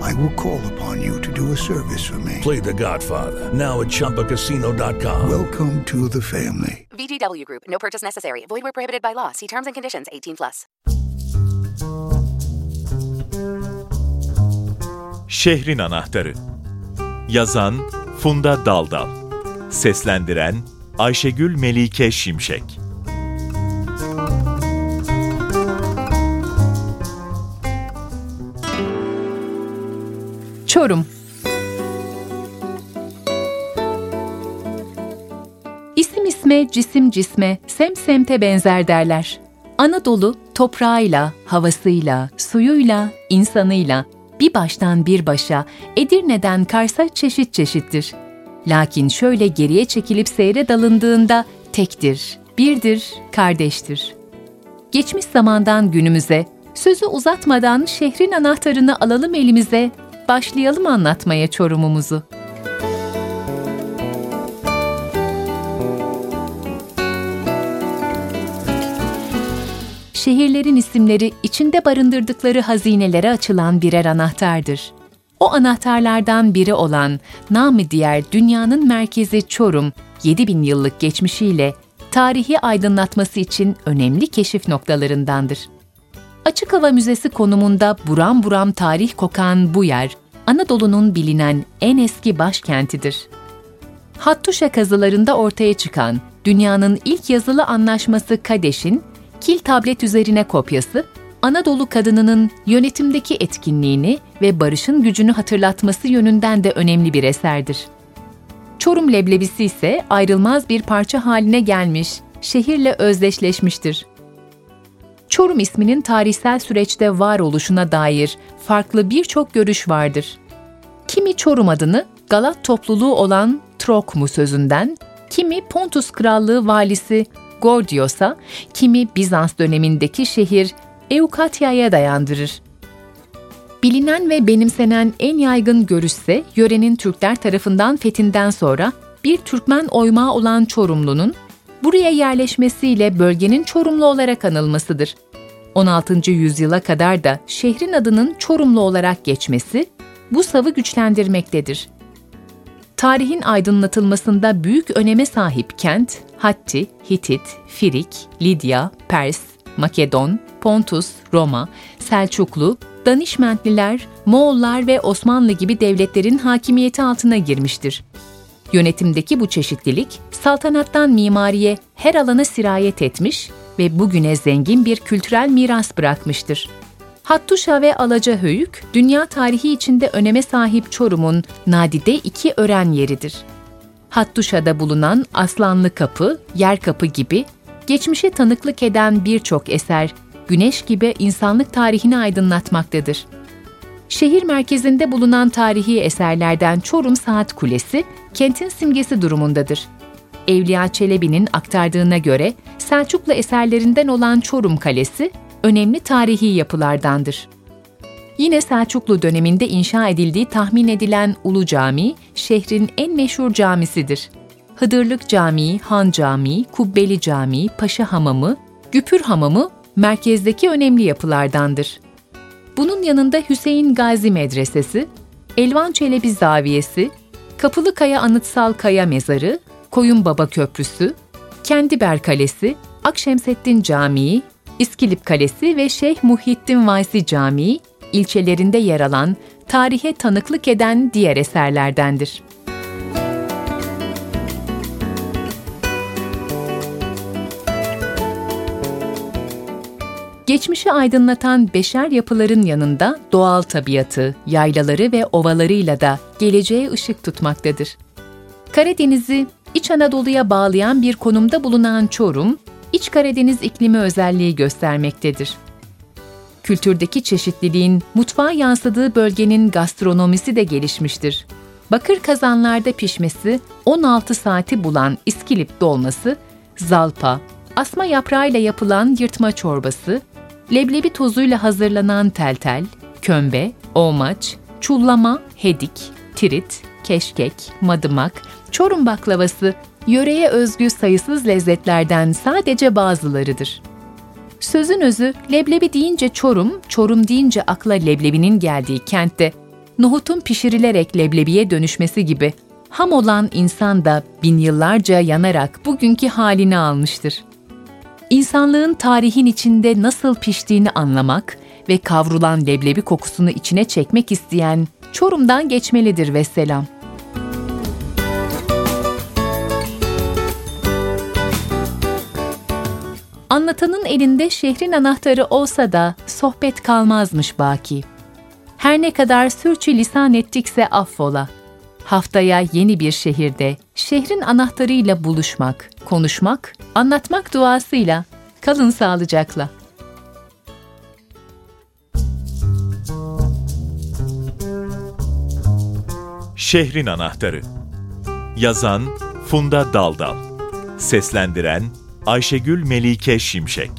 I will call upon you to do a service for me. Play The Godfather now at ChumbaCasino.com. Welcome to the family. VGW Group. No purchase necessary. Void where prohibited by law. See terms and conditions. 18 plus. Şehrin Anahtarı Yazan Funda Daldal Seslendiren Ayşegül Melike Şimşek Çorum İsim isme, cisim cisme, semsemte benzer derler. Anadolu toprağıyla, havasıyla, suyuyla, insanıyla bir baştan bir başa, Edirne'den Kars'a çeşit çeşittir. Lakin şöyle geriye çekilip seyre dalındığında tektir, birdir, kardeştir. Geçmiş zamandan günümüze, sözü uzatmadan şehrin anahtarını alalım elimize, başlayalım anlatmaya Çorum'umuzu. Şehirlerin isimleri içinde barındırdıkları hazinelere açılan birer anahtardır. O anahtarlardan biri olan, namı diğer dünyanın merkezi Çorum, 7000 yıllık geçmişiyle tarihi aydınlatması için önemli keşif noktalarındandır. Açık hava müzesi konumunda buram buram tarih kokan bu yer, Anadolu'nun bilinen en eski başkentidir. Hattuşa kazılarında ortaya çıkan dünyanın ilk yazılı anlaşması Kadeş'in kil tablet üzerine kopyası, Anadolu kadınının yönetimdeki etkinliğini ve barışın gücünü hatırlatması yönünden de önemli bir eserdir. Çorum leblebisi ise ayrılmaz bir parça haline gelmiş, şehirle özdeşleşmiştir. Çorum isminin tarihsel süreçte varoluşuna dair farklı birçok görüş vardır. Kimi Çorum adını Galat topluluğu olan Trokmu sözünden, kimi Pontus Krallığı valisi Gordios'a, kimi Bizans dönemindeki şehir Eukatya'ya dayandırır. Bilinen ve benimsenen en yaygın görüşse yörenin Türkler tarafından fethinden sonra bir Türkmen oymağı olan Çorumlu'nun buraya yerleşmesiyle bölgenin Çorumlu olarak anılmasıdır. 16. yüzyıla kadar da şehrin adının Çorumlu olarak geçmesi bu savı güçlendirmektedir. Tarihin aydınlatılmasında büyük öneme sahip kent, Hatti, Hitit, Firik, Lidya, Pers, Makedon, Pontus, Roma, Selçuklu, Danişmentliler, Moğollar ve Osmanlı gibi devletlerin hakimiyeti altına girmiştir. Yönetimdeki bu çeşitlilik, saltanattan mimariye her alana sirayet etmiş ve bugüne zengin bir kültürel miras bırakmıştır. Hattuşa ve Alacahöyük, dünya tarihi içinde öneme sahip Çorum'un nadide iki ören yeridir. Hattuşa'da bulunan Aslanlı Kapı, Yer Kapı gibi geçmişe tanıklık eden birçok eser, güneş gibi insanlık tarihini aydınlatmaktadır. Şehir merkezinde bulunan tarihi eserlerden Çorum Saat Kulesi, kentin simgesi durumundadır. Evliya Çelebi'nin aktardığına göre Selçuklu eserlerinden olan Çorum Kalesi, önemli tarihi yapılardandır. Yine Selçuklu döneminde inşa edildiği tahmin edilen Ulu Cami, şehrin en meşhur camisidir. Hıdırlık Camii, Han Camii, Kubbeli Camii, Paşa Hamamı, Güpür Hamamı merkezdeki önemli yapılardandır. Bunun yanında Hüseyin Gazi Medresesi, Elvan Çelebi Zaviyesi, Kapılıkaya Anıtsal Kaya Mezarı, Koyunbaba Köprüsü, Kendiber Kalesi, Akşemseddin Camii, İskilip Kalesi ve Şeyh Muhittin Vaysi Camii, ilçelerinde yer alan, tarihe tanıklık eden diğer eserlerdendir. Geçmişi aydınlatan beşer yapıların yanında doğal tabiatı, yaylaları ve ovalarıyla da geleceğe ışık tutmaktadır. Karadeniz'i İç Anadolu'ya bağlayan bir konumda bulunan Çorum, İç Karadeniz iklimi özelliği göstermektedir. Kültürdeki çeşitliliğin mutfağa yansıdığı bölgenin gastronomisi de gelişmiştir. Bakır kazanlarda pişmesi, 16 saati bulan iskilip dolması, zalpa, asma yaprağıyla yapılan yırtma çorbası, leblebi tozuyla hazırlanan teltel, kömbe, omaç, çullama, hedik, tirit, keşkek, madımak, çorum baklavası, yöreye özgü sayısız lezzetlerden sadece bazılarıdır. Sözün özü, leblebi deyince Çorum, Çorum deyince akla leblebinin geldiği kentte, nohutun pişirilerek leblebiye dönüşmesi gibi ham olan insan da bin yıllarca yanarak bugünkü halini almıştır. İnsanlığın tarihin içinde nasıl piştiğini anlamak ve kavrulan leblebi kokusunu içine çekmek isteyen Çorum'dan geçmelidir ve selam. Anlatanın elinde şehrin anahtarı olsa da sohbet kalmazmış baki. Her ne kadar sürçü lisan ettikse affola. Haftaya yeni bir şehirde şehrin anahtarıyla buluşmak, konuşmak, anlatmak duasıyla kalın sağlıcakla. Şehrin Anahtarı. Yazan Funda Daldal. Seslendiren Ayşegül Melike Şimşek